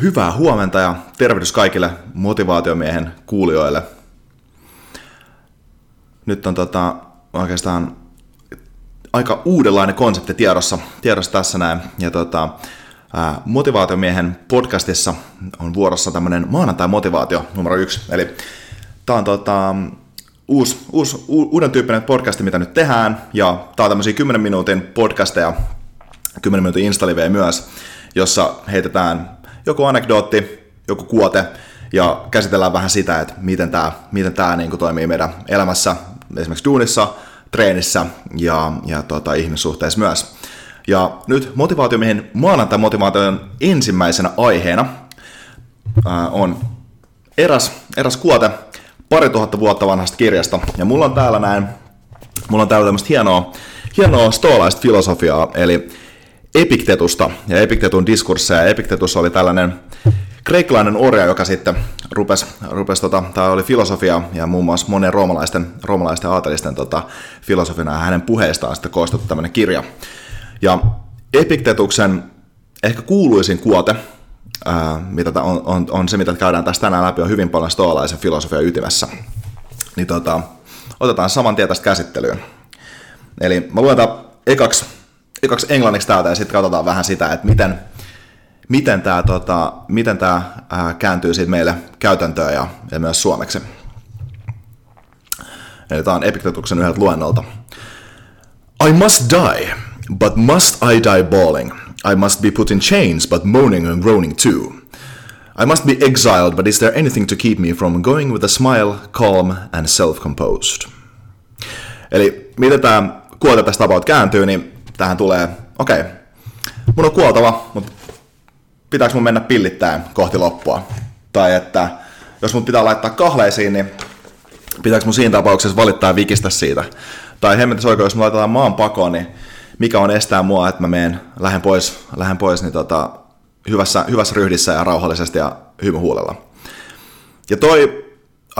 Hyvää huomenta ja tervehdys kaikille motivaatiomiehen kuulijoille. Nyt on tota, oikeastaan aika uudenlainen konsepti tiedossa, tiedossa tässä näin. Ja tota, ää, motivaatiomiehen podcastissa on vuorossa tämmöinen maanantai-motivaatio numero yksi. Eli tämä on tota, uusi, uusi, uuden tyyppinen podcasti, mitä nyt tehdään. Ja tämä on tämmöisiä 10 minuutin podcasteja, 10 minuutin instaliveja myös, jossa heitetään joku anekdootti, joku kuote, ja käsitellään vähän sitä, että miten tämä miten tää niin toimii meidän elämässä, esimerkiksi duunissa, treenissä ja, ja tota, ihmissuhteissa myös. Ja nyt motivaatiomiehen maanantai motivaation ensimmäisenä aiheena ää, on eräs, eräs kuote pari tuhatta vuotta vanhasta kirjasta. Ja mulla on täällä näin, mulla on täällä tämmöistä hienoa, hienoa stoalaista filosofiaa, eli Epiktetusta ja Epiktetun diskursseja. Epiktetus oli tällainen kreikkalainen orja, joka sitten rupesi, rupesi tota, tämä oli filosofia ja muun muassa monen roomalaisten, roomalaisten aatelisten tota, filosofina ja hänen puheistaan sitten koostettu tämmöinen kirja. Ja Epiktetuksen ehkä kuuluisin kuote, ää, mitä on, on, on, se, mitä käydään tästä tänään läpi, on hyvin paljon stoalaisen filosofian ytimessä. Niin tota, otetaan saman tien tästä käsittelyyn. Eli mä luen ekaksi ekaksi englanniksi täältä ja sitten katsotaan vähän sitä, että miten, miten tämä tota, miten tää, ää, kääntyy siitä meille käytäntöön ja, ja myös suomeksi. Eli tämä on Epiktetuksen yhdeltä luennolta. I must die, but must I die bawling? I must be put in chains, but moaning and groaning too. I must be exiled, but is there anything to keep me from going with a smile, calm and self-composed? Eli miten tämä tästä about kääntyy, niin tähän tulee, okei, okay, mun on kuoltava, mutta pitääkö mun mennä pillittäen kohti loppua? Tai että jos mun pitää laittaa kahleisiin, niin pitääkö mun siinä tapauksessa valittaa ja vikistä siitä? Tai hemmetis oikein, jos me laitetaan maan pakoon, niin mikä on estää mua, että mä menen, lähden pois, lähden pois niin tota, hyvässä, hyvässä ryhdissä ja rauhallisesti ja hymyhuulella. Ja toi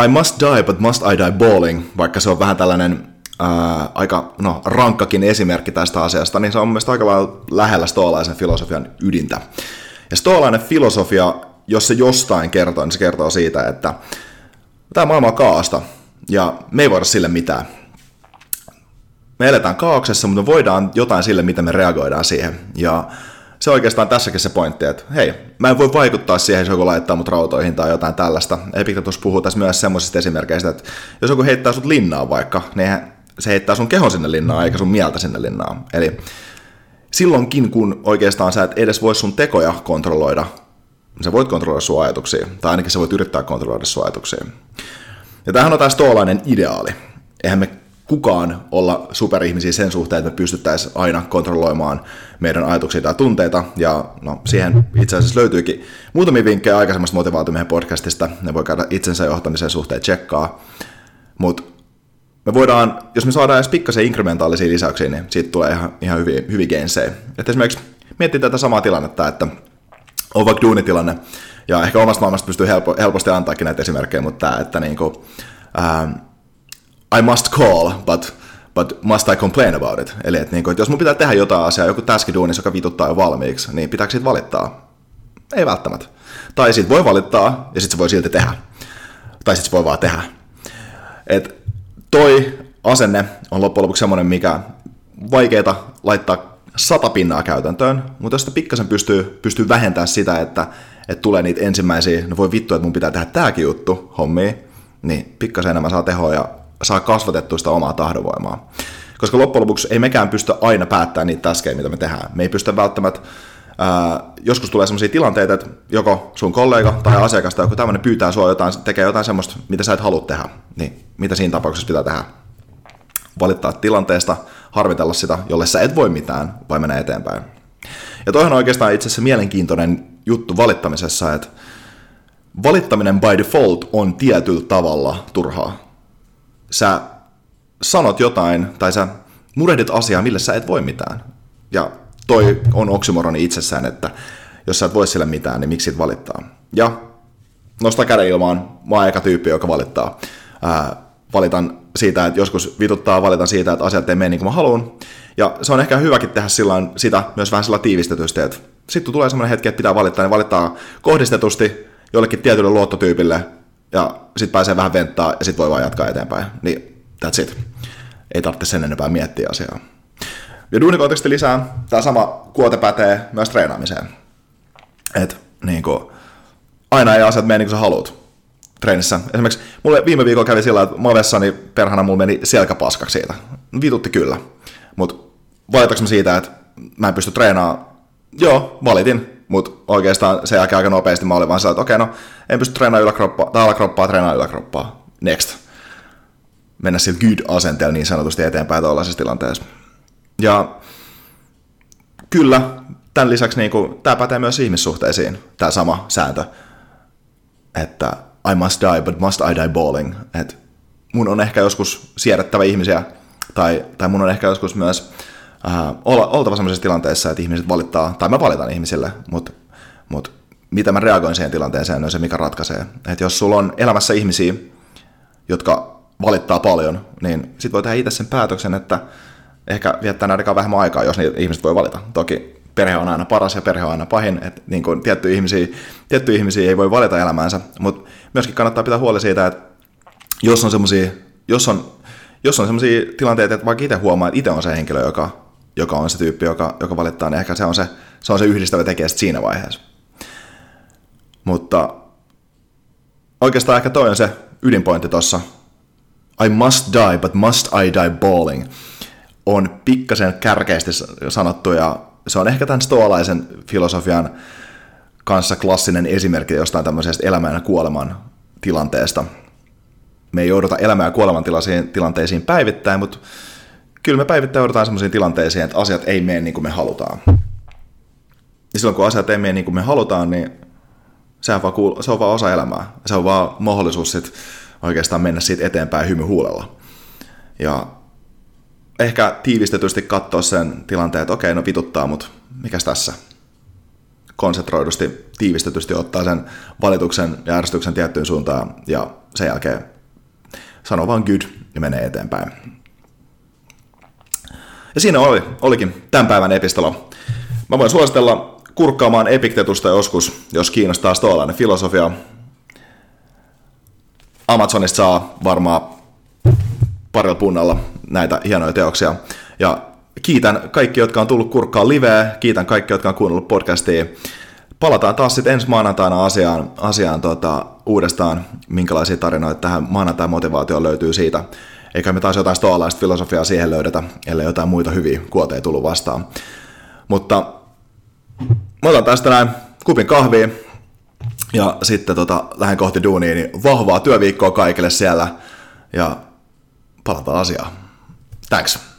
I must die, but must I die bawling, vaikka se on vähän tällainen ää, aika no, rankkakin esimerkki tästä asiasta, niin se on mielestäni aika lailla lähellä stoalaisen filosofian ydintä. Ja stoalainen filosofia, jos se jostain kertoo, niin se kertoo siitä, että tämä maailma on kaasta, ja me ei voida sille mitään. Me eletään kaauksessa, mutta me voidaan jotain sille, miten me reagoidaan siihen. Ja se oikeastaan tässäkin se pointti, että hei, mä en voi vaikuttaa siihen, jos joku laittaa mut rautoihin tai jotain tällaista. Epiktetus puhuu tässä myös semmoisista esimerkkeistä, että jos joku heittää sut linnaan vaikka, niin se heittää sun kehon sinne linnaan, eikä sun mieltä sinne linnaan. Eli silloinkin, kun oikeastaan sä et edes voi sun tekoja kontrolloida, sä voit kontrolloida sun ajatuksia, tai ainakin sä voit yrittää kontrolloida sun ajatuksia. Ja tämähän on taas stoalainen ideaali. Eihän me kukaan olla superihmisiä sen suhteen, että me pystyttäisiin aina kontrolloimaan meidän ajatuksia tai tunteita, ja no, siihen itse asiassa löytyykin muutamia vinkkejä aikaisemmasta motivaatiomien podcastista, ne voi käydä itsensä johtamisen suhteen tsekkaa, mutta me voidaan, jos me saadaan edes pikkasen inkrementaalisia lisäyksiä, niin siitä tulee ihan, ihan hyviä, hyviä gensejä. Että esimerkiksi miettii tätä samaa tilannetta, että on vaikka duunitilanne, ja ehkä omasta maailmasta pystyy helpo, helposti antaakin näitä esimerkkejä, mutta tämä, että niin kuin, uh, I must call, but, but must I complain about it? Eli että, niin kuin, että jos mun pitää tehdä jotain asiaa, joku täskiduunis, joka vituttaa jo valmiiksi, niin pitääkö siitä valittaa? Ei välttämättä. Tai siitä voi valittaa, ja sitten se voi silti tehdä. Tai sitten se voi vaan tehdä. Et toi asenne on loppujen lopuksi semmoinen, mikä vaikeeta laittaa sata pinnaa käytäntöön, mutta jos sitä pikkasen pystyy, pystyy vähentämään sitä, että, että tulee niitä ensimmäisiä, no voi vittu, että mun pitää tehdä tääkin juttu hommi, niin pikkasen enemmän saa tehoa ja saa kasvatettua sitä omaa tahdonvoimaa. Koska loppujen lopuksi ei mekään pysty aina päättämään niitä taskejä, mitä me tehdään. Me ei pysty välttämättä Ää, joskus tulee sellaisia tilanteita, että joko sun kollega tai asiakas tai joku tämmöinen pyytää sua jotain, tekee jotain semmoista, mitä sä et halua tehdä, niin mitä siinä tapauksessa pitää tehdä? Valittaa tilanteesta, harvitella sitä, jolle sä et voi mitään, vai mennä eteenpäin. Ja toihan on oikeastaan itse asiassa mielenkiintoinen juttu valittamisessa, että valittaminen by default on tietyllä tavalla turhaa. Sä sanot jotain, tai sä murehdit asiaa, millä sä et voi mitään. Ja toi on oksymoroni itsessään, että jos sä et voi sille mitään, niin miksi sit valittaa. Ja nosta käden ilmaan, mä oon eka tyyppi, joka valittaa. Ää, valitan siitä, että joskus vituttaa, valitan siitä, että asiat ei mene niin kuin mä haluan. Ja se on ehkä hyväkin tehdä sillä sitä myös vähän sillä tiivistetysti, että sitten tulee semmoinen hetki, että pitää valittaa, niin valittaa kohdistetusti jollekin tietylle luottotyypille, ja sitten pääsee vähän venttaa, ja sitten voi vaan jatkaa eteenpäin. Niin, that's it. Ei tarvitse sen enempää miettiä asiaa. Ja duunikonteksti lisää, tämä sama kuote pätee myös treenaamiseen. Et niin aina ei asiat mene niin kuin sä haluat treenissä. Esimerkiksi mulle viime viikolla kävi sillä, että mavessani perhana mulla meni selkäpaskaksi siitä. Vitutti kyllä. Mutta valitaks mä siitä, että mä en pysty treenaamaan? Joo, valitin. Mutta oikeastaan se jälkeen aika nopeasti mä olin vaan sillä, että okei, no en pysty treenaamaan yläkroppaa, tai alakroppaa, treenaa yläkroppaa. Next. Mennä sillä good-asenteella niin sanotusti eteenpäin tuollaisessa tilanteessa. Ja kyllä, tämän lisäksi niin kuin, tämä pätee myös ihmissuhteisiin, tämä sama sääntö, että I must die, but must I die balling. että mun on ehkä joskus siedettävä ihmisiä, tai, tai mun on ehkä joskus myös äh, olla, oltava sellaisessa tilanteessa, että ihmiset valittaa, tai mä valitan ihmisille, mutta mut, mitä mä reagoin siihen tilanteeseen, on se, mikä ratkaisee. Että jos sulla on elämässä ihmisiä, jotka valittaa paljon, niin sit voi tehdä itse sen päätöksen, että ehkä viettää näiden vähemmän aikaa, jos niitä ihmiset voi valita. Toki perhe on aina paras ja perhe on aina pahin, että niin kuin tiettyjä, ihmisiä, tiettyjä ihmisiä ei voi valita elämäänsä, mutta myöskin kannattaa pitää huoli siitä, että jos on semmoisia, jos on, jos on semmoisia tilanteita, että vaikka itse huomaa, että itse on se henkilö, joka, joka on se tyyppi, joka, joka valittaa, niin ehkä se on se, se, on se yhdistävä tekijä siinä vaiheessa. Mutta oikeastaan ehkä toi on se ydinpointti tuossa. I must die, but must I die balling on pikkasen kärkeästi sanottu ja se on ehkä tämän stoalaisen filosofian kanssa klassinen esimerkki jostain tämmöisestä elämän ja kuoleman tilanteesta. Me ei jouduta elämään ja kuoleman tilanteisiin päivittäin, mutta kyllä me päivittäin joudutaan sellaisiin tilanteisiin, että asiat ei mene niin kuin me halutaan. Ja silloin kun asiat ei mene niin kuin me halutaan, niin se on vaan, kuul- se on vaan osa elämää. Se on vaan mahdollisuus sit oikeastaan mennä siitä eteenpäin hymy huulella. Ja ehkä tiivistetysti katsoa sen tilanteen, että okei, no vituttaa, mutta mikäs tässä? Konsentroidusti, tiivistetysti ottaa sen valituksen ja ärsytyksen tiettyyn suuntaan ja sen jälkeen sanoo vaan good ja menee eteenpäin. Ja siinä oli, olikin tämän päivän epistolo. Mä voin suositella kurkkaamaan Epiktetusta joskus, jos kiinnostaa stoalainen filosofia. Amazonista saa varmaan parilla punnalla näitä hienoja teoksia. Ja kiitän kaikki, jotka on tullut kurkkaan liveä, kiitän kaikki, jotka on kuunnellut podcastia. Palataan taas sitten ensi maanantaina asiaan, asiaan tota, uudestaan, minkälaisia tarinoita tähän maanantain motivaatioon löytyy siitä. Eikä me taas jotain stoalaista filosofiaa siihen löydetä, ellei jotain muita hyviä kuoteja tullut vastaan. Mutta mä otan tästä näin kupin kahvia ja sitten tota, lähden kohti duunia, niin vahvaa työviikkoa kaikille siellä ja palataan asiaan. Thanks.